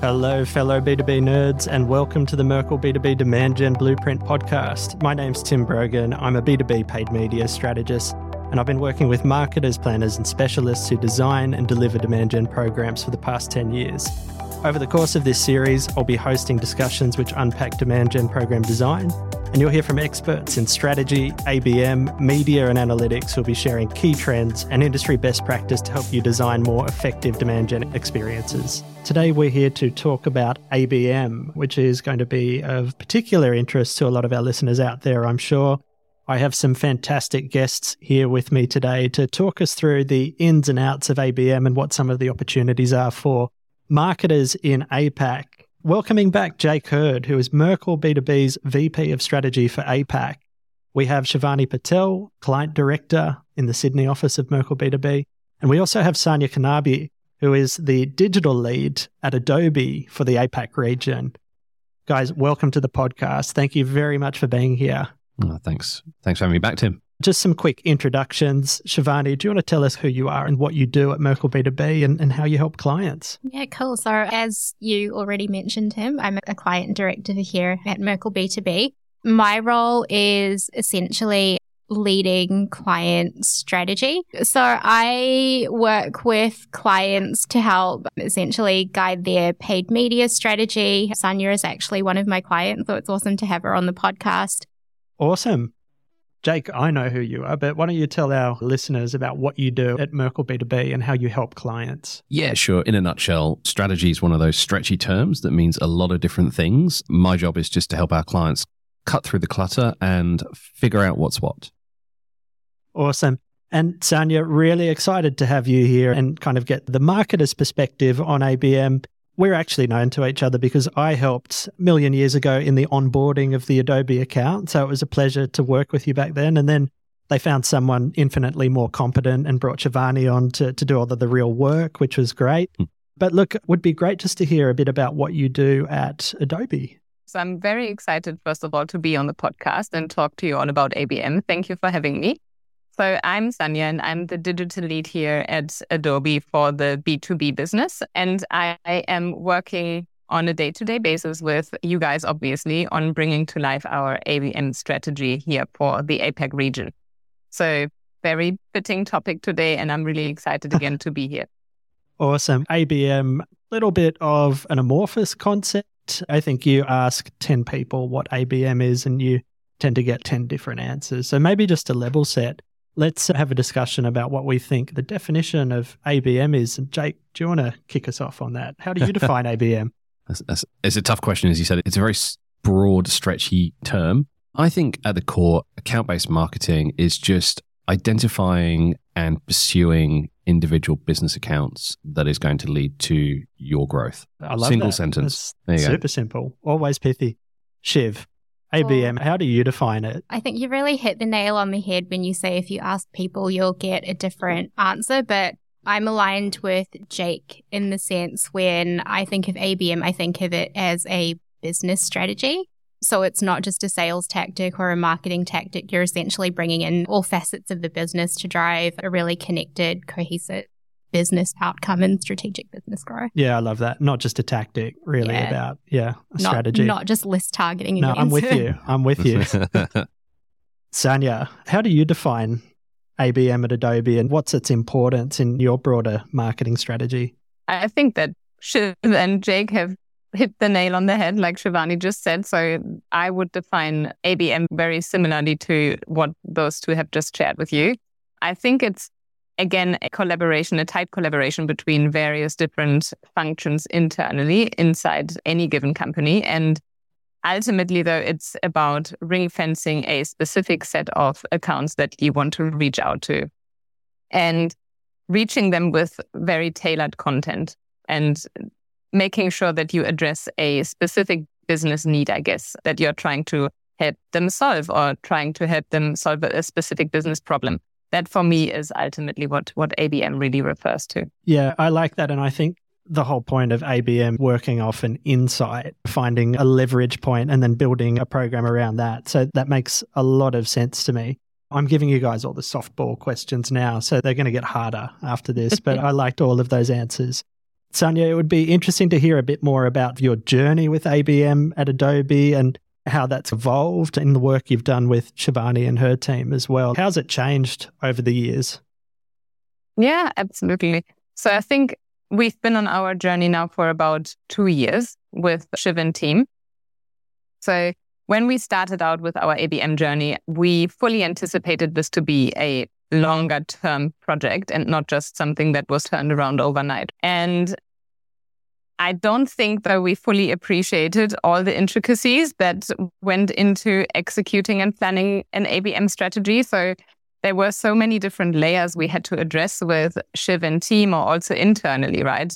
Hello, fellow B2B nerds, and welcome to the Merkle B2B Demand Gen Blueprint podcast. My name's Tim Brogan. I'm a B2B paid media strategist, and I've been working with marketers, planners, and specialists who design and deliver demand gen programs for the past 10 years. Over the course of this series, I'll be hosting discussions which unpack demand gen program design, and you'll hear from experts in strategy, ABM, media, and analytics who'll be sharing key trends and industry best practice to help you design more effective demand gen experiences. Today, we're here to talk about ABM, which is going to be of particular interest to a lot of our listeners out there, I'm sure. I have some fantastic guests here with me today to talk us through the ins and outs of ABM and what some of the opportunities are for marketers in APAC. Welcoming back Jake Hurd, who is Merkle B2B's VP of Strategy for APAC. We have Shivani Patel, Client Director in the Sydney office of Merkle B2B. And we also have Sanya Kanabi, who is the digital lead at Adobe for the APAC region. Guys, welcome to the podcast. Thank you very much for being here. Oh, thanks. Thanks for having me back, Tim. Just some quick introductions. Shivani, do you want to tell us who you are and what you do at Merkle B2B and, and how you help clients? Yeah, cool. So, as you already mentioned, Tim, I'm a client director here at Merkle B2B. My role is essentially leading client strategy. So I work with clients to help essentially guide their paid media strategy. Sanya is actually one of my clients, so it's awesome to have her on the podcast. Awesome. Jake, I know who you are, but why don't you tell our listeners about what you do at Merkle B2B and how you help clients? Yeah, sure. In a nutshell, strategy is one of those stretchy terms that means a lot of different things. My job is just to help our clients cut through the clutter and figure out what's what. Awesome. And Sanya, really excited to have you here and kind of get the marketer's perspective on ABM. We're actually known to each other because I helped a million years ago in the onboarding of the Adobe account. So it was a pleasure to work with you back then. And then they found someone infinitely more competent and brought Shivani on to, to do all of the real work, which was great. Mm. But look, it would be great just to hear a bit about what you do at Adobe. So I'm very excited, first of all, to be on the podcast and talk to you all about ABM. Thank you for having me. So I'm Sanya and I'm the digital lead here at Adobe for the B2B business. And I, I am working on a day to day basis with you guys, obviously, on bringing to life our ABM strategy here for the APAC region. So, very fitting topic today. And I'm really excited again to be here. Awesome. ABM, little bit of an amorphous concept. I think you ask 10 people what ABM is and you tend to get 10 different answers. So maybe just a level set let's have a discussion about what we think the definition of ABM is. And Jake, do you want to kick us off on that? How do you define ABM? That's, that's, it's a tough question, as you said. It's a very broad, stretchy term. I think at the core, account based marketing is just identifying and pursuing individual business accounts that is going to lead to your growth. I love Single that. sentence. Super go. simple. Always pithy. Shiv, ABM, how do you define it? I think you really hit the nail on the head when you say if you ask people, you'll get a different answer. But I'm aligned with Jake in the sense when I think of ABM, I think of it as a business strategy. So it's not just a sales tactic or a marketing tactic. You're essentially bringing in all facets of the business to drive a really connected, cohesive business outcome and strategic business growth. Yeah, I love that. Not just a tactic, really yeah. about yeah, a not, strategy. Not just list targeting. No, I'm with you. I'm with you. Sanya, how do you define ABM at Adobe and what's its importance in your broader marketing strategy? I think that Shiv and Jake have hit the nail on the head, like Shivani just said. So I would define ABM very similarly to what those two have just shared with you. I think it's again, a collaboration, a tight collaboration between various different functions internally inside any given company. And ultimately, though, it's about ring fencing a specific set of accounts that you want to reach out to and reaching them with very tailored content and making sure that you address a specific business need, I guess, that you're trying to help them solve or trying to help them solve a specific business problem that for me is ultimately what what ABM really refers to. Yeah, I like that and I think the whole point of ABM working off an insight, finding a leverage point and then building a program around that. So that makes a lot of sense to me. I'm giving you guys all the softball questions now, so they're going to get harder after this, but I liked all of those answers. Sonia, it would be interesting to hear a bit more about your journey with ABM at Adobe and how that's evolved in the work you've done with Shivani and her team as well. How's it changed over the years? Yeah, absolutely. So I think we've been on our journey now for about two years with Shiv and team. So when we started out with our ABM journey, we fully anticipated this to be a longer term project and not just something that was turned around overnight. And I don't think that we fully appreciated all the intricacies that went into executing and planning an ABM strategy. So there were so many different layers we had to address with Shiv and team or also internally, right?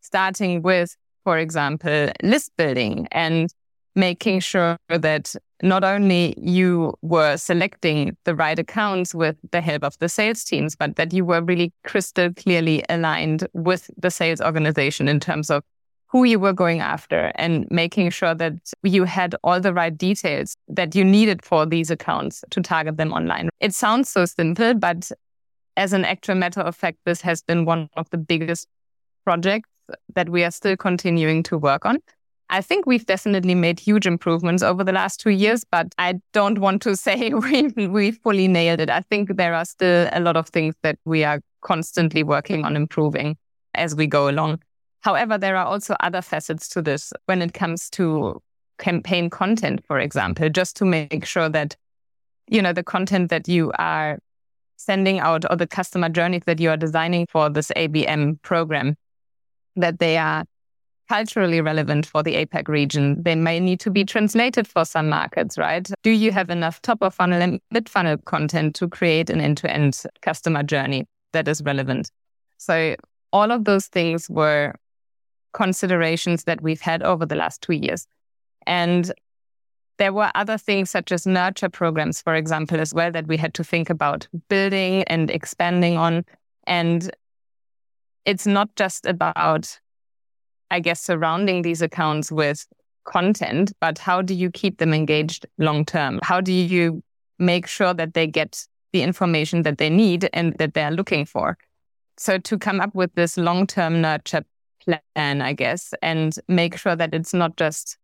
Starting with, for example, list building and making sure that not only you were selecting the right accounts with the help of the sales teams, but that you were really crystal clearly aligned with the sales organization in terms of who you were going after and making sure that you had all the right details that you needed for these accounts to target them online. It sounds so simple, but as an actual matter of fact, this has been one of the biggest projects that we are still continuing to work on. I think we've definitely made huge improvements over the last two years, but I don't want to say we we fully nailed it. I think there are still a lot of things that we are constantly working on improving as we go along. However, there are also other facets to this when it comes to campaign content, for example, just to make sure that, you know, the content that you are sending out or the customer journeys that you are designing for this ABM program, that they are culturally relevant for the APAC region. They may need to be translated for some markets, right? Do you have enough top of funnel and mid funnel content to create an end to end customer journey that is relevant? So all of those things were considerations that we've had over the last two years. And there were other things such as nurture programs, for example, as well, that we had to think about building and expanding on. And it's not just about I guess, surrounding these accounts with content, but how do you keep them engaged long term? How do you make sure that they get the information that they need and that they're looking for? So, to come up with this long term nurture plan, I guess, and make sure that it's not just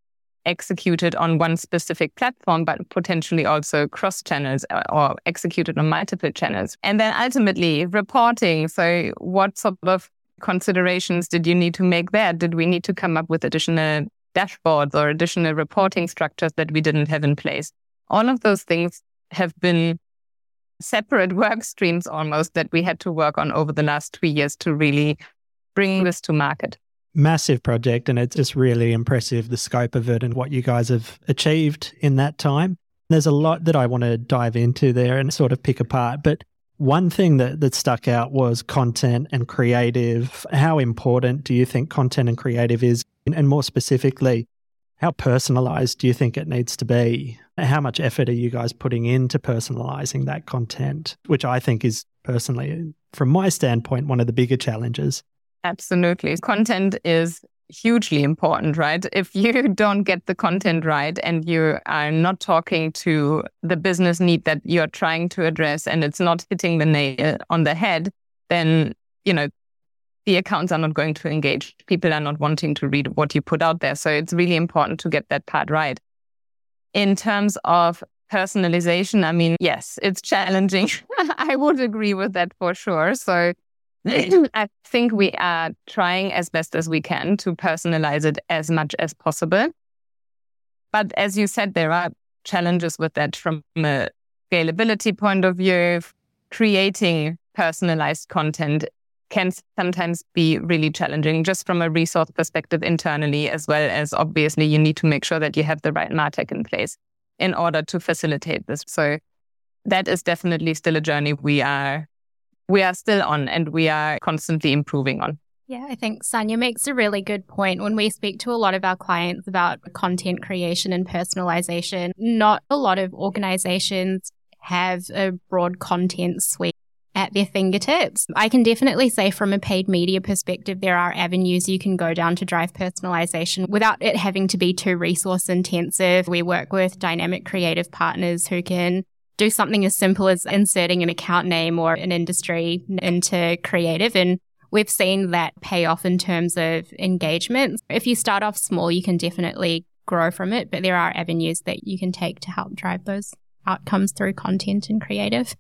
executed on one specific platform, but potentially also cross channels uh, or executed on multiple channels. And then ultimately reporting. So, what sort of considerations did you need to make there? Did we need to come up with additional dashboards or additional reporting structures that we didn't have in place? All of those things have been separate work streams almost that we had to work on over the last two years to really bring this to market. Massive project, and it's just really impressive the scope of it and what you guys have achieved in that time. There's a lot that I want to dive into there and sort of pick apart, but one thing that, that stuck out was content and creative. How important do you think content and creative is? And more specifically, how personalized do you think it needs to be? How much effort are you guys putting into personalizing that content, which I think is personally, from my standpoint, one of the bigger challenges? Absolutely. Content is hugely important, right? If you don't get the content right and you are not talking to the business need that you're trying to address and it's not hitting the nail uh, on the head, then, you know, the accounts are not going to engage. People are not wanting to read what you put out there. So it's really important to get that part right. In terms of personalization, I mean, yes, it's challenging. I would agree with that for sure. So I think we are trying as best as we can to personalize it as much as possible. But as you said, there are challenges with that from a scalability point of view. Creating personalized content can sometimes be really challenging just from a resource perspective internally, as well as obviously you need to make sure that you have the right MarTech in place in order to facilitate this. So that is definitely still a journey we are we are still on and we are constantly improving on. Yeah, I think Sanya makes a really good point. When we speak to a lot of our clients about content creation and personalization, not a lot of organizations have a broad content suite at their fingertips. I can definitely say from a paid media perspective, there are avenues you can go down to drive personalization without it having to be too resource intensive. We work with dynamic creative partners who can do something as simple as inserting an account name or an industry into creative and we've seen that pay off in terms of engagement. If you start off small, you can definitely grow from it, but there are avenues that you can take to help drive those outcomes through content and creative.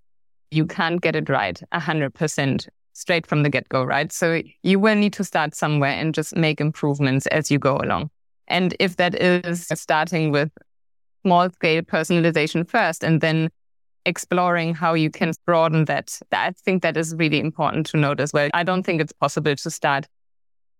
You can't get it right 100% straight from the get go, right? So you will need to start somewhere and just make improvements as you go along. And if that is starting with small scale personalization first and then exploring how you can broaden that, I think that is really important to note as well. I don't think it's possible to start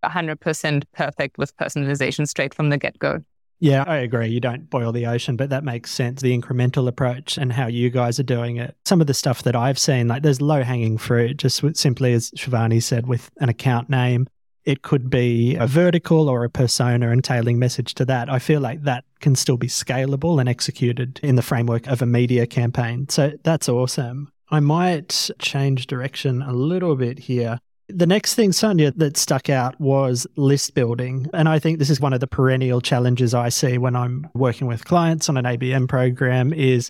100% perfect with personalization straight from the get go. Yeah, I agree. You don't boil the ocean, but that makes sense. The incremental approach and how you guys are doing it. Some of the stuff that I've seen, like there's low hanging fruit, just simply as Shivani said, with an account name. It could be a vertical or a persona and tailing message to that. I feel like that can still be scalable and executed in the framework of a media campaign. So that's awesome. I might change direction a little bit here. The next thing, Sonia, that stuck out was list building. And I think this is one of the perennial challenges I see when I'm working with clients on an ABM program is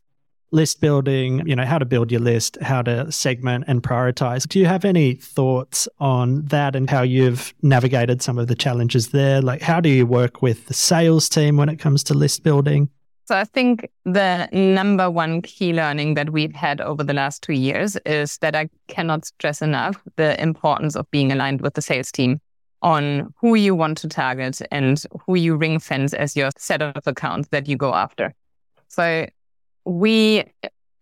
list building, you know, how to build your list, how to segment and prioritize. Do you have any thoughts on that and how you've navigated some of the challenges there? Like, how do you work with the sales team when it comes to list building? So I think the number one key learning that we've had over the last two years is that I cannot stress enough the importance of being aligned with the sales team on who you want to target and who you ring fence as your set of accounts that you go after. So we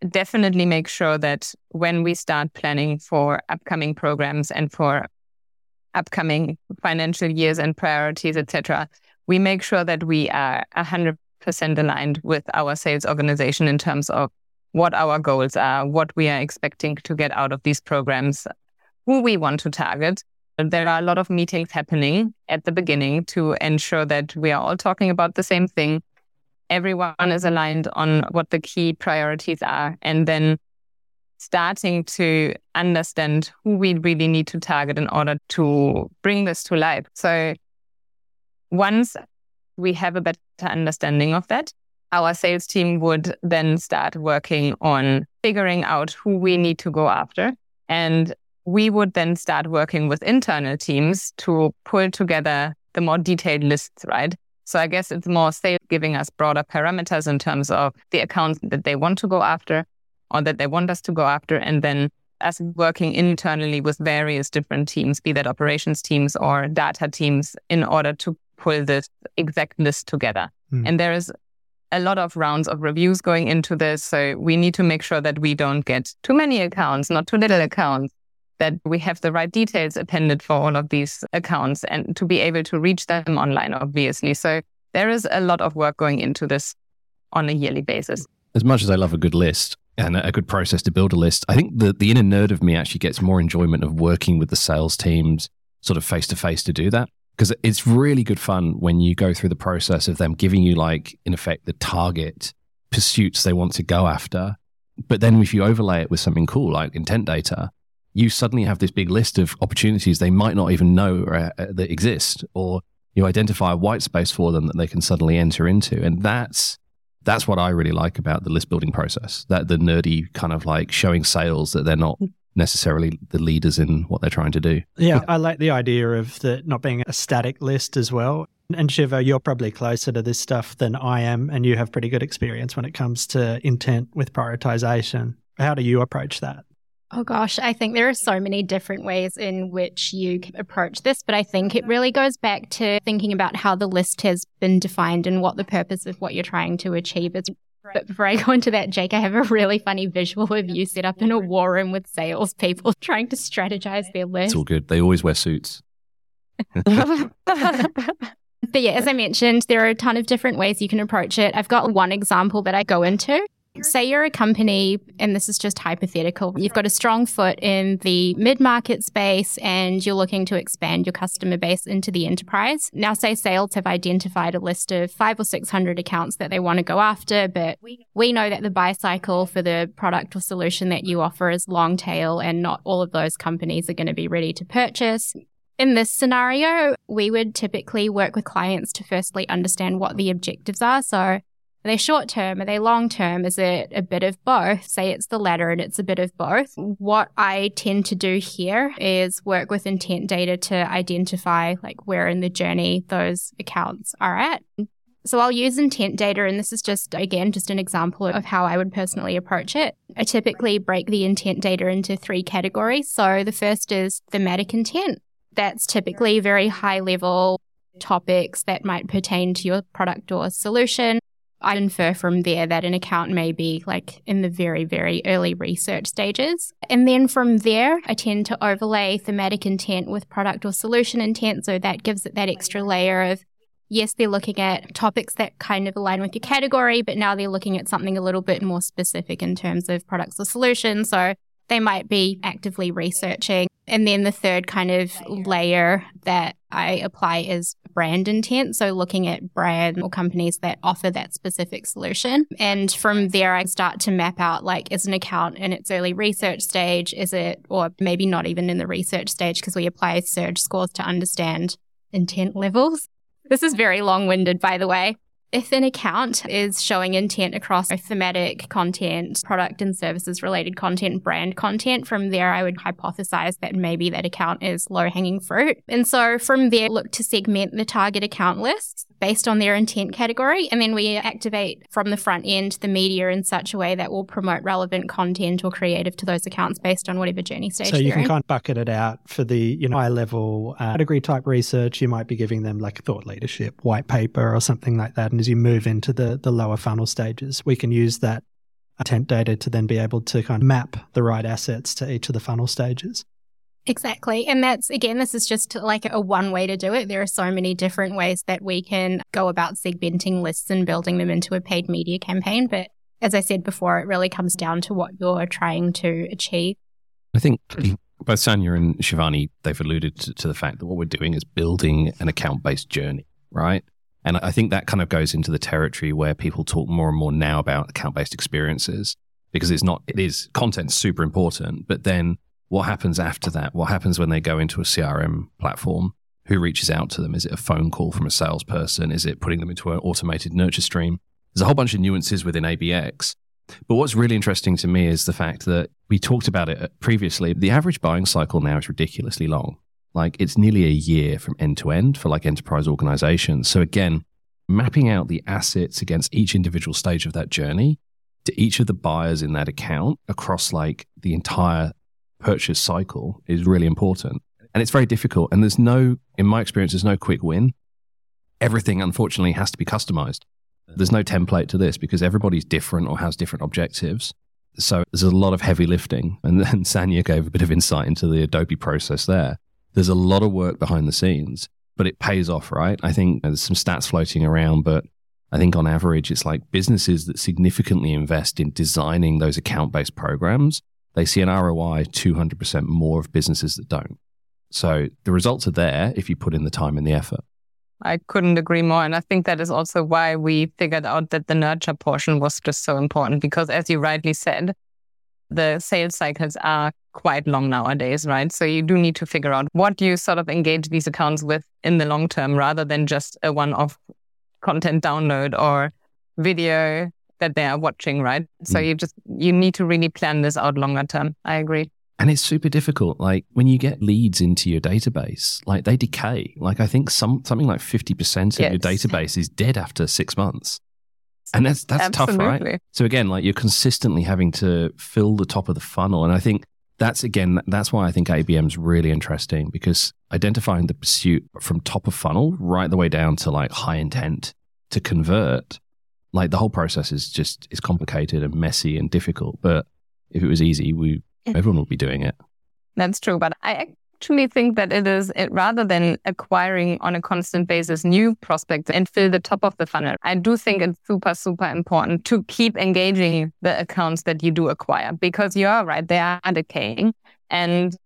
definitely make sure that when we start planning for upcoming programs and for upcoming financial years and priorities, etc., we make sure that we are 100 percent aligned with our sales organization in terms of what our goals are, what we are expecting to get out of these programs, who we want to target. There are a lot of meetings happening at the beginning to ensure that we are all talking about the same thing. Everyone is aligned on what the key priorities are, and then starting to understand who we really need to target in order to bring this to life. So once we have a better understanding of that, our sales team would then start working on figuring out who we need to go after. And we would then start working with internal teams to pull together the more detailed lists, right? So I guess it's more sales giving us broader parameters in terms of the accounts that they want to go after or that they want us to go after. And then us working internally with various different teams, be that operations teams or data teams, in order to pull this exact list together. Mm. And there is a lot of rounds of reviews going into this. So we need to make sure that we don't get too many accounts, not too little accounts, that we have the right details appended for all of these accounts and to be able to reach them online, obviously. So there is a lot of work going into this on a yearly basis. As much as I love a good list, and a good process to build a list. I think the, the inner nerd of me actually gets more enjoyment of working with the sales teams sort of face to face to do that because it's really good fun when you go through the process of them giving you like in effect the target pursuits they want to go after but then if you overlay it with something cool like intent data you suddenly have this big list of opportunities they might not even know uh, uh, that exist or you identify a white space for them that they can suddenly enter into and that's that's what i really like about the list building process that the nerdy kind of like showing sales that they're not necessarily the leaders in what they're trying to do. Yeah, I like the idea of the not being a static list as well. And Shiva, you're probably closer to this stuff than I am, and you have pretty good experience when it comes to intent with prioritization. How do you approach that? Oh gosh, I think there are so many different ways in which you approach this, but I think it really goes back to thinking about how the list has been defined and what the purpose of what you're trying to achieve is. But before I go into that, Jake, I have a really funny visual of you set up in a war room with salespeople trying to strategize their list. It's all good. They always wear suits. But yeah, as I mentioned, there are a ton of different ways you can approach it. I've got one example that I go into. Say you're a company, and this is just hypothetical, you've got a strong foot in the mid market space and you're looking to expand your customer base into the enterprise. Now, say sales have identified a list of five or 600 accounts that they want to go after, but we know that the buy cycle for the product or solution that you offer is long tail and not all of those companies are going to be ready to purchase. In this scenario, we would typically work with clients to firstly understand what the objectives are. So, Are they short term? Are they long term? Is it a bit of both? Say it's the latter and it's a bit of both. What I tend to do here is work with intent data to identify like where in the journey those accounts are at. So I'll use intent data, and this is just, again, just an example of how I would personally approach it. I typically break the intent data into three categories. So the first is thematic intent. That's typically very high level topics that might pertain to your product or solution. I infer from there that an account may be like in the very, very early research stages. And then from there, I tend to overlay thematic intent with product or solution intent. So that gives it that extra layer of yes, they're looking at topics that kind of align with your category, but now they're looking at something a little bit more specific in terms of products or solutions. So they might be actively researching. And then the third kind of layer that I apply is brand intent. So looking at brand or companies that offer that specific solution. And from there, I start to map out like, is an account in its early research stage? Is it, or maybe not even in the research stage because we apply surge scores to understand intent levels. This is very long winded, by the way. If an account is showing intent across thematic content, product and services related content, brand content, from there I would hypothesize that maybe that account is low hanging fruit. And so from there, look to segment the target account lists based on their intent category. And then we activate from the front end the media in such a way that will promote relevant content or creative to those accounts based on whatever journey stage. So you can in. kind of bucket it out for the you know high level uh, category type research. You might be giving them like thought leadership, white paper, or something like that. And as you move into the the lower funnel stages, we can use that intent data to then be able to kind of map the right assets to each of the funnel stages. Exactly. And that's, again, this is just like a one way to do it. There are so many different ways that we can go about segmenting lists and building them into a paid media campaign. But as I said before, it really comes down to what you're trying to achieve. I think both Sanya and Shivani, they've alluded to, to the fact that what we're doing is building an account based journey, right? And I think that kind of goes into the territory where people talk more and more now about account based experiences because it's not, it is content super important, but then what happens after that? What happens when they go into a CRM platform? Who reaches out to them? Is it a phone call from a salesperson? Is it putting them into an automated nurture stream? There's a whole bunch of nuances within ABX. But what's really interesting to me is the fact that we talked about it previously. The average buying cycle now is ridiculously long. Like it's nearly a year from end to end for like enterprise organizations. So again, mapping out the assets against each individual stage of that journey to each of the buyers in that account across like the entire purchase cycle is really important. And it's very difficult. And there's no, in my experience, there's no quick win. Everything, unfortunately, has to be customized. There's no template to this because everybody's different or has different objectives. So there's a lot of heavy lifting. And then Sanya gave a bit of insight into the Adobe process there. There's a lot of work behind the scenes, but it pays off, right? I think there's some stats floating around, but I think on average, it's like businesses that significantly invest in designing those account based programs they see an ROI 200% more of businesses that don't. So the results are there if you put in the time and the effort. I couldn't agree more. And I think that is also why we figured out that the nurture portion was just so important because, as you rightly said, the sales cycles are quite long nowadays, right? So you do need to figure out what you sort of engage these accounts with in the long term rather than just a one off content download or video that they are watching, right? So mm. you just you need to really plan this out longer term. I agree. And it's super difficult. Like when you get leads into your database, like they decay. Like I think some something like fifty percent of yes. your database is dead after six months. And that's that's tough, right? So again, like you're consistently having to fill the top of the funnel. And I think that's again that's why I think ABM is really interesting because identifying the pursuit from top of funnel right the way down to like high intent to convert like the whole process is just is complicated and messy and difficult. But if it was easy, we everyone would be doing it. That's true, but I actually think that it is it, rather than acquiring on a constant basis new prospects and fill the top of the funnel. I do think it's super super important to keep engaging the accounts that you do acquire because you are right; they are decaying, and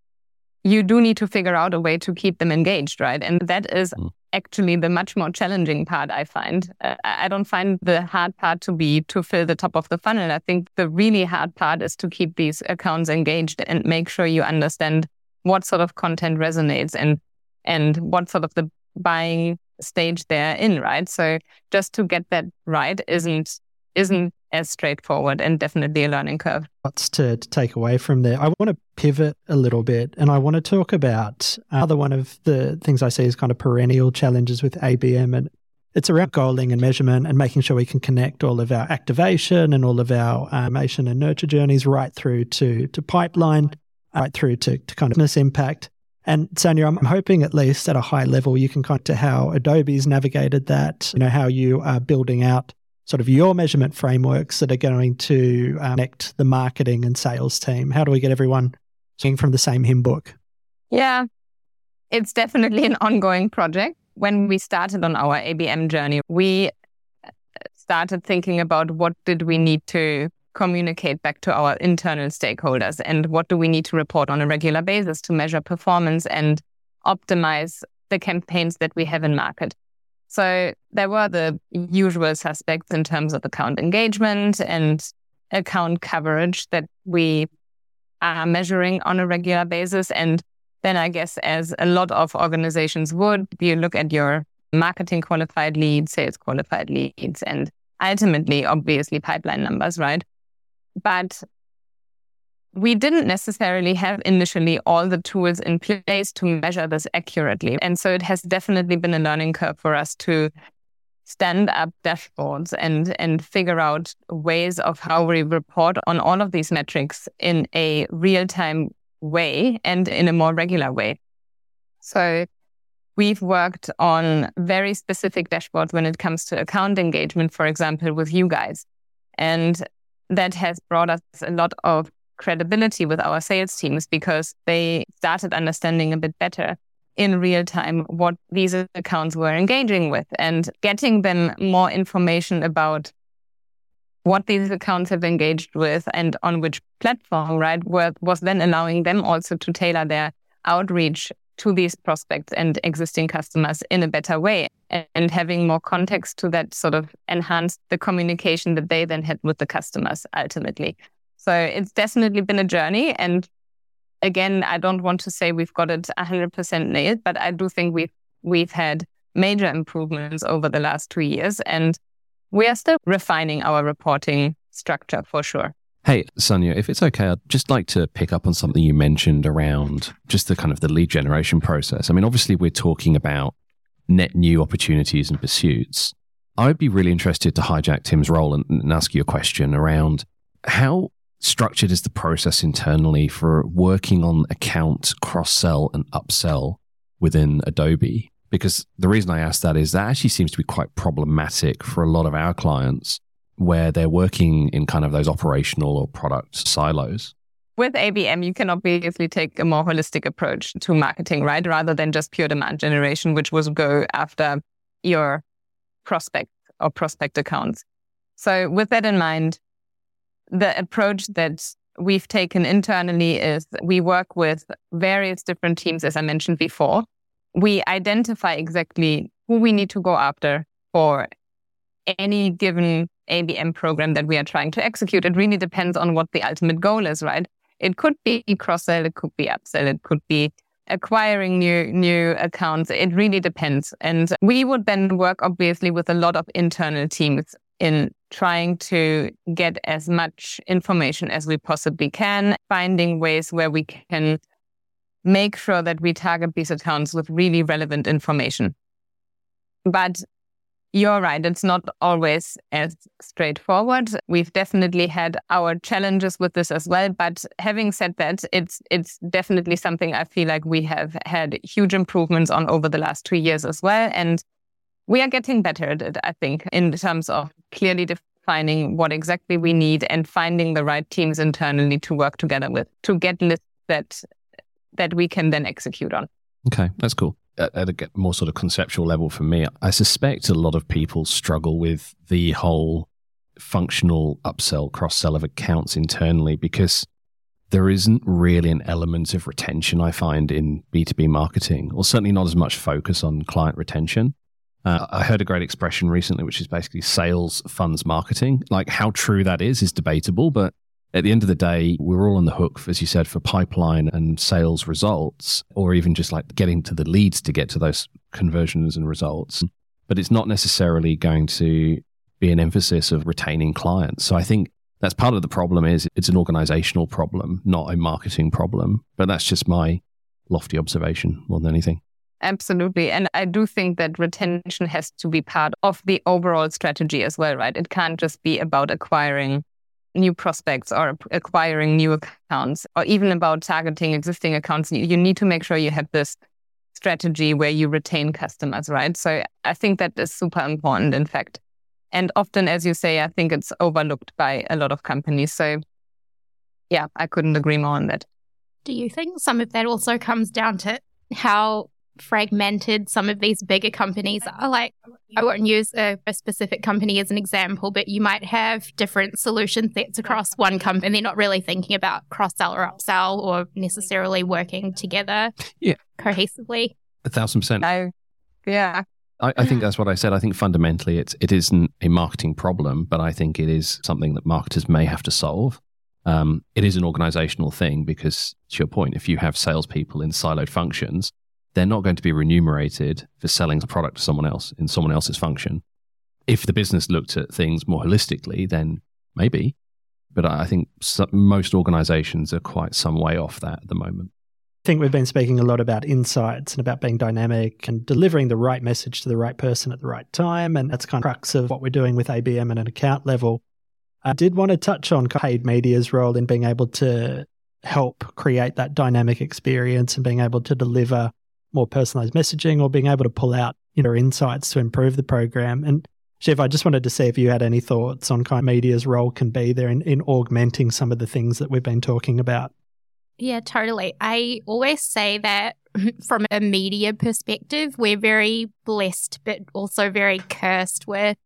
you do need to figure out a way to keep them engaged, right? And that is mm actually the much more challenging part i find uh, i don't find the hard part to be to fill the top of the funnel i think the really hard part is to keep these accounts engaged and make sure you understand what sort of content resonates and and what sort of the buying stage they're in right so just to get that right isn't isn't as straightforward and definitely a learning curve. Lots to, to take away from there. I want to pivot a little bit and I want to talk about uh, another one of the things I see as kind of perennial challenges with ABM and it's around goaling and measurement and making sure we can connect all of our activation and all of our uh, automation and nurture journeys right through to, to pipeline, right through to, to kind of business impact. And Sonia, I'm hoping at least at a high level you can kind of how Adobe's navigated that, you know, how you are building out sort of your measurement frameworks that are going to um, connect the marketing and sales team? How do we get everyone singing from the same hymn book? Yeah, it's definitely an ongoing project. When we started on our ABM journey, we uh, started thinking about what did we need to communicate back to our internal stakeholders and what do we need to report on a regular basis to measure performance and optimize the campaigns that we have in market. So there were the usual suspects in terms of account engagement and account coverage that we are measuring on a regular basis. And then I guess, as a lot of organizations would, you look at your marketing qualified leads, sales qualified leads, and ultimately, obviously, pipeline numbers, right? But we didn't necessarily have initially all the tools in place to measure this accurately. And so it has definitely been a learning curve for us to stand up dashboards and and figure out ways of how we report on all of these metrics in a real-time way and in a more regular way. So we've worked on very specific dashboards when it comes to account engagement, for example, with you guys. And that has brought us a lot of credibility with our sales teams because they started understanding a bit better in real time what these accounts were engaging with and getting them more information about what these accounts have engaged with and on which platform, right, was then allowing them also to tailor their outreach to these prospects and existing customers in a better way and having more context to that sort of enhanced the communication that they then had with the customers ultimately. So it's definitely been a journey. And again, I don't want to say we've got it 100% nailed, but I do think we've, we've had major improvements over the last two years. And we are still refining our reporting structure for sure. Hey, Sonia, if it's okay, I'd just like to pick up on something you mentioned around just the kind of the lead generation process. I mean, obviously, we're talking about net new opportunities and pursuits. I would be really interested to hijack Tim's role and, and ask you a question around how structured is the process internally for working on account cross sell and upsell within Adobe? Because the reason I ask that is that actually seems to be quite problematic for a lot of our clients where they're working in kind of those operational or product silos. With ABM, you can obviously take a more holistic approach to marketing, right? Rather than just pure demand generation, which was go after your prospect or prospect accounts. So, with that in mind, the approach that we've taken internally is we work with various different teams, as I mentioned before. We identify exactly who we need to go after for any given ABM program that we are trying to execute. It really depends on what the ultimate goal is, right? It could be cross sell, it could be upsell, it could be acquiring new new accounts. It really depends. And we would then work obviously with a lot of internal teams in trying to get as much information as we possibly can, finding ways where we can make sure that we target these accounts with really relevant information. But you're right, it's not always as straightforward. We've definitely had our challenges with this as well. But having said that, it's it's definitely something I feel like we have had huge improvements on over the last two years as well. And we are getting better at it, I think, in terms of clearly defining what exactly we need and finding the right teams internally to work together with to get lists that that we can then execute on. Okay, that's cool. At, at a more sort of conceptual level for me, I suspect a lot of people struggle with the whole functional upsell, cross sell of accounts internally because there isn't really an element of retention I find in B2B marketing, or certainly not as much focus on client retention. Uh, I heard a great expression recently, which is basically sales funds marketing. Like how true that is is debatable, but at the end of the day, we're all on the hook, as you said, for pipeline and sales results, or even just like getting to the leads to get to those conversions and results. But it's not necessarily going to be an emphasis of retaining clients. So I think that's part of the problem is it's an organizational problem, not a marketing problem. But that's just my lofty observation more than anything. Absolutely. And I do think that retention has to be part of the overall strategy as well, right? It can't just be about acquiring new prospects or acquiring new accounts or even about targeting existing accounts. You need to make sure you have this strategy where you retain customers, right? So I think that is super important, in fact. And often, as you say, I think it's overlooked by a lot of companies. So yeah, I couldn't agree more on that. Do you think some of that also comes down to how fragmented some of these bigger companies are. Like, I won't use a, a, specific company as an example, but you might have different solution sets across one company. They're not really thinking about cross sell or upsell or necessarily working together yeah. cohesively. A thousand percent. I, yeah. I, I think that's what I said. I think fundamentally it's, it isn't a marketing problem, but I think it is something that marketers may have to solve. Um, it is an organizational thing because, to your point, if you have salespeople in siloed functions, they're not going to be remunerated for selling a product to someone else in someone else's function. If the business looked at things more holistically, then maybe. But I think most organizations are quite some way off that at the moment. I think we've been speaking a lot about insights and about being dynamic and delivering the right message to the right person at the right time. And that's kind of crux of what we're doing with ABM at an account level. I did want to touch on paid media's role in being able to help create that dynamic experience and being able to deliver more personalized messaging or being able to pull out you know insights to improve the program. And Shiv, I just wanted to see if you had any thoughts on kind of media's role can be there in, in augmenting some of the things that we've been talking about. Yeah, totally. I always say that from a media perspective, we're very blessed, but also very cursed with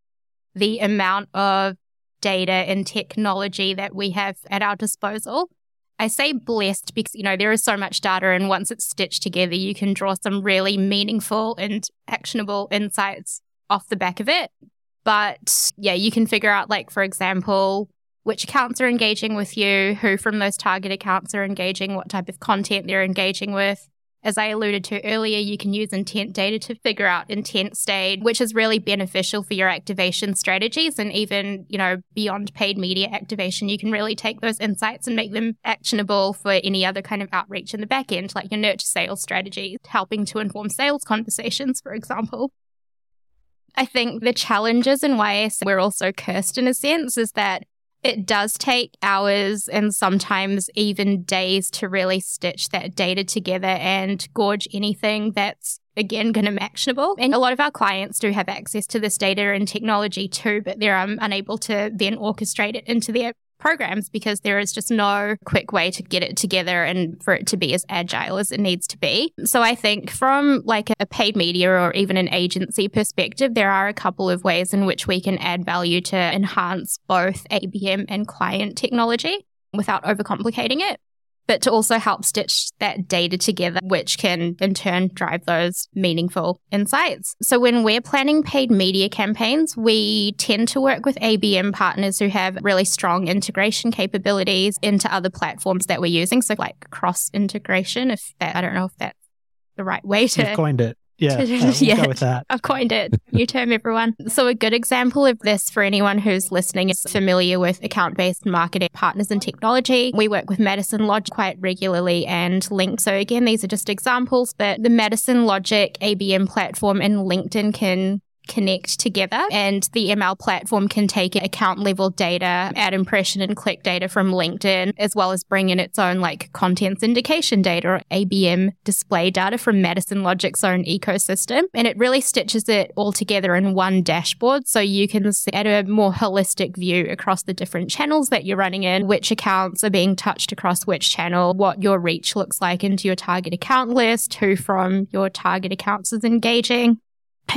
the amount of data and technology that we have at our disposal. I say blessed because, you know, there is so much data, and once it's stitched together, you can draw some really meaningful and actionable insights off the back of it. But yeah, you can figure out, like, for example, which accounts are engaging with you, who from those target accounts are engaging, what type of content they're engaging with, as I alluded to earlier, you can use intent data to figure out intent state, which is really beneficial for your activation strategies. And even, you know, beyond paid media activation, you can really take those insights and make them actionable for any other kind of outreach in the back end, like your nurture sales strategy, helping to inform sales conversations, for example. I think the challenges and why we're also cursed in a sense is that it does take hours and sometimes even days to really stitch that data together and gorge anything that's again going to be actionable. And a lot of our clients do have access to this data and technology too, but they're um, unable to then orchestrate it into their programs because there is just no quick way to get it together and for it to be as agile as it needs to be. So I think from like a paid media or even an agency perspective, there are a couple of ways in which we can add value to enhance both ABM and client technology without overcomplicating it but to also help stitch that data together, which can in turn drive those meaningful insights. So when we're planning paid media campaigns, we tend to work with ABM partners who have really strong integration capabilities into other platforms that we're using. So like cross integration, if that, I don't know if that's the right way to. You've coined it. Yeah, uh, we'll yeah, with that. I've coined it. New term, everyone. So, a good example of this for anyone who's listening is familiar with account based marketing partners and technology. We work with Madison Logic quite regularly and Link. So, again, these are just examples, but the Madison Logic ABM platform and LinkedIn can connect together and the ML platform can take account level data, add impression and click data from LinkedIn, as well as bring in its own like content syndication data or ABM display data from Madison Logic's own ecosystem. And it really stitches it all together in one dashboard. So you can see at a more holistic view across the different channels that you're running in, which accounts are being touched across which channel, what your reach looks like into your target account list, who from your target accounts is engaging.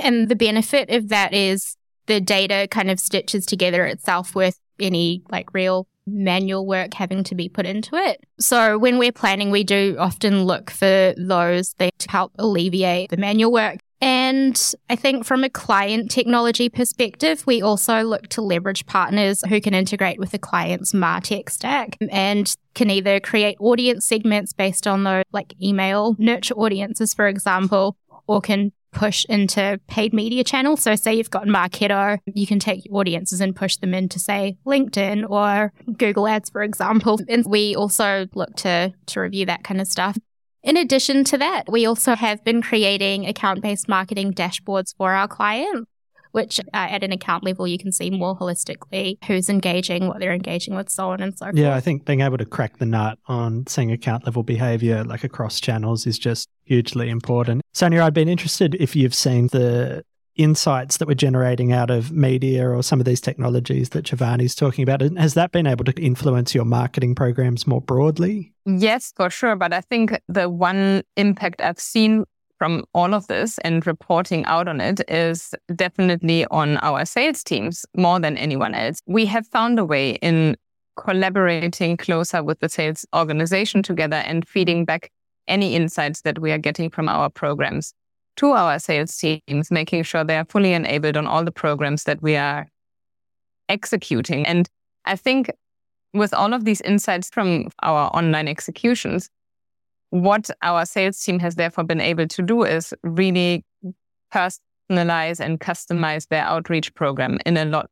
And the benefit of that is the data kind of stitches together itself with any like real manual work having to be put into it. So when we're planning, we do often look for those that help alleviate the manual work. And I think from a client technology perspective, we also look to leverage partners who can integrate with the client's MarTech stack and can either create audience segments based on those like email nurture audiences, for example, or can push into paid media channels. So say you've got Marketo, you can take audiences and push them into say LinkedIn or Google Ads, for example. And we also look to to review that kind of stuff. In addition to that, we also have been creating account based marketing dashboards for our clients which uh, at an account level you can see more holistically who's engaging, what they're engaging with, so on and so forth. Yeah, I think being able to crack the nut on seeing account level behavior like across channels is just hugely important. Sonia, I'd been interested if you've seen the insights that we're generating out of media or some of these technologies that Shivani's talking about. Has that been able to influence your marketing programs more broadly? Yes, for sure. But I think the one impact I've seen from all of this and reporting out on it is definitely on our sales teams more than anyone else. We have found a way in collaborating closer with the sales organization together and feeding back any insights that we are getting from our programs to our sales teams, making sure they are fully enabled on all the programs that we are executing. And I think with all of these insights from our online executions, what our sales team has therefore been able to do is really personalize and customize their outreach program in a lot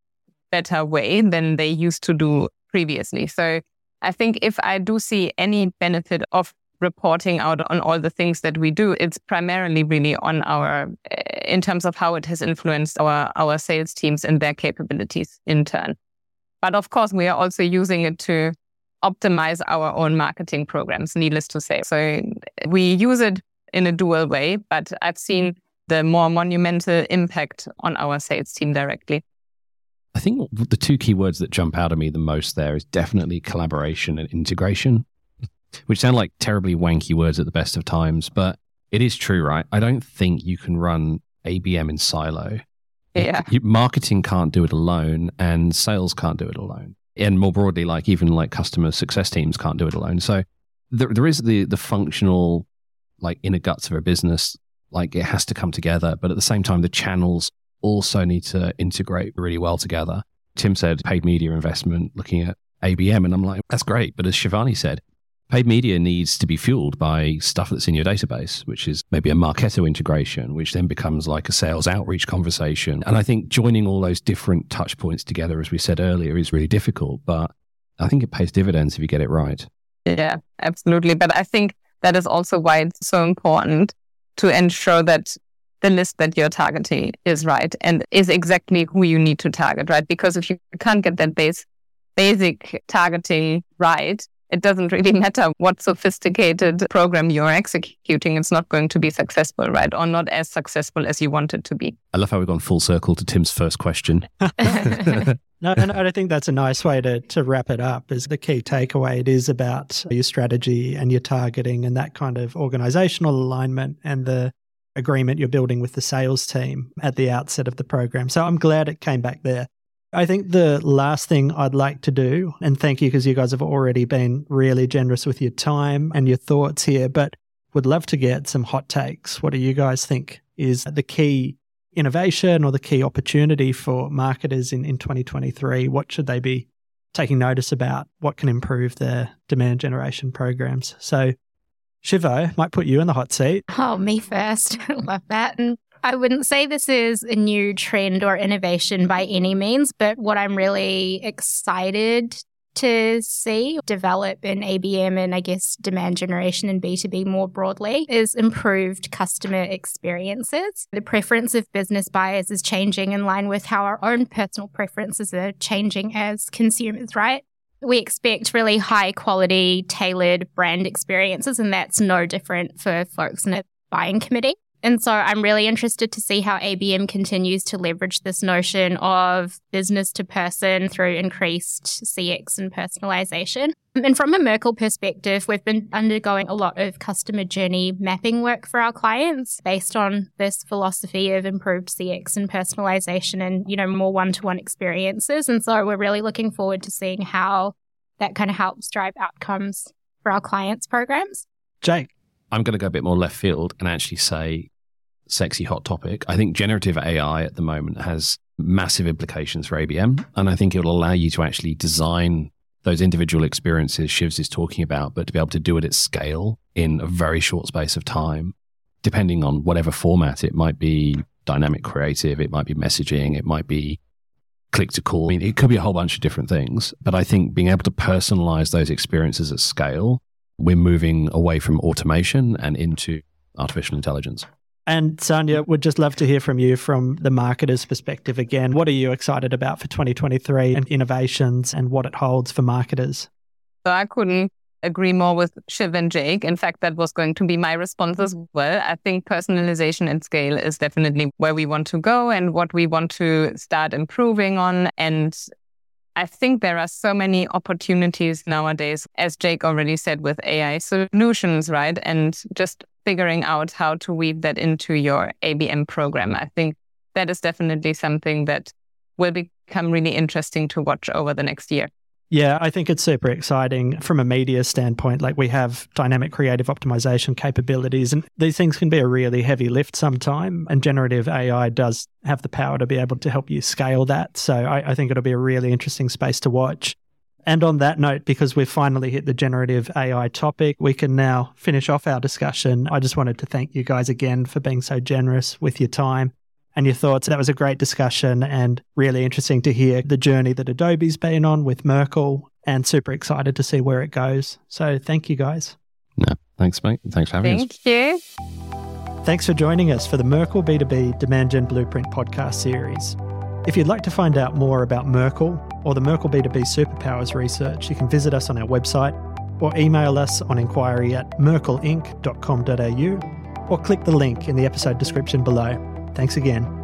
better way than they used to do previously. So I think if I do see any benefit of reporting out on all the things that we do, it's primarily really on our, eh, in terms of how it has influenced our, our sales teams and their capabilities in turn. But of course, we are also using it to optimize our own marketing programs, needless to say. So we use it in a dual way, but I've seen the more monumental impact on our sales team directly. I think the two key words that jump out at me the most there is definitely collaboration and integration, which sound like terribly wanky words at the best of times, but it is true, right? I don't think you can run ABM in silo. Yeah. Marketing can't do it alone, and sales can't do it alone and more broadly, like even like customer success teams can't do it alone. So there, there is the the functional like inner guts of a business, like it has to come together. But at the same time, the channels also need to integrate really well together. Tim said paid media investment, looking at ABM, and I'm like, that's great. But as Shivani said, Paid media needs to be fueled by stuff that's in your database, which is maybe a Marketo integration, which then becomes like a sales outreach conversation. And I think joining all those different touch points together, as we said earlier, is really difficult, but I think it pays dividends if you get it right. Yeah, absolutely. But I think that is also why it's so important to ensure that the list that you're targeting is right and is exactly who you need to target, right? Because if you can't get that base basic targeting right, it doesn't really matter what sophisticated program you're executing. It's not going to be successful, right? Or not as successful as you want it to be. I love how we've gone full circle to Tim's first question. no, and I think that's a nice way to, to wrap it up is the key takeaway. It is about your strategy and your targeting and that kind of organizational alignment and the agreement you're building with the sales team at the outset of the program. So I'm glad it came back there. I think the last thing I'd like to do, and thank you because you guys have already been really generous with your time and your thoughts here, but would love to get some hot takes. What do you guys think is the key innovation or the key opportunity for marketers in, in 2023? What should they be taking notice about? What can improve their demand generation programs? So, Shivo, might put you in the hot seat. Oh, me first. Love that. And I wouldn't say this is a new trend or innovation by any means, but what I'm really excited to see develop in ABM and I guess demand generation and B2B more broadly is improved customer experiences. The preference of business buyers is changing in line with how our own personal preferences are changing as consumers, right? We expect really high quality, tailored brand experiences, and that's no different for folks in a buying committee. And so I'm really interested to see how ABM continues to leverage this notion of business to person through increased CX and personalization. And from a Merkle perspective, we've been undergoing a lot of customer journey mapping work for our clients based on this philosophy of improved CX and personalization and, you know, more one-to-one experiences. And so we're really looking forward to seeing how that kind of helps drive outcomes for our clients' programs. Jake. I'm going to go a bit more left field and actually say sexy hot topic. I think generative AI at the moment has massive implications for ABM. And I think it will allow you to actually design those individual experiences Shivs is talking about, but to be able to do it at scale in a very short space of time depending on whatever format, it might be dynamic creative, it might be messaging, it might be click to call. I mean, it could be a whole bunch of different things. But I think being able to personalize those experiences at scale, we're moving away from automation and into artificial intelligence. And Sanja, would just love to hear from you from the marketer's perspective again. What are you excited about for 2023 and innovations and what it holds for marketers? So I couldn't agree more with Shiv and Jake. In fact, that was going to be my response as mm-hmm. well. I think personalization and scale is definitely where we want to go and what we want to start improving on. And I think there are so many opportunities nowadays, as Jake already said, with AI solutions, right? And just figuring out how to weave that into your ABM program. I think that is definitely something that will become really interesting to watch over the next year. Yeah, I think it's super exciting from a media standpoint. Like we have dynamic creative optimization capabilities, and these things can be a really heavy lift sometime. And generative AI does have the power to be able to help you scale that. So I, I think it'll be a really interesting space to watch. And on that note, because we've finally hit the generative AI topic, we can now finish off our discussion. I just wanted to thank you guys again for being so generous with your time and your thoughts. That was a great discussion and really interesting to hear the journey that Adobe's been on with Merkle and super excited to see where it goes. So thank you guys. No, thanks, mate. Thanks for having Thank us. Thank you. Thanks for joining us for the Merkle B2B Demand Gen Blueprint podcast series. If you'd like to find out more about Merkle or the Merkle B2B Superpowers research, you can visit us on our website or email us on inquiry at merkleinc.com.au or click the link in the episode description below. Thanks again.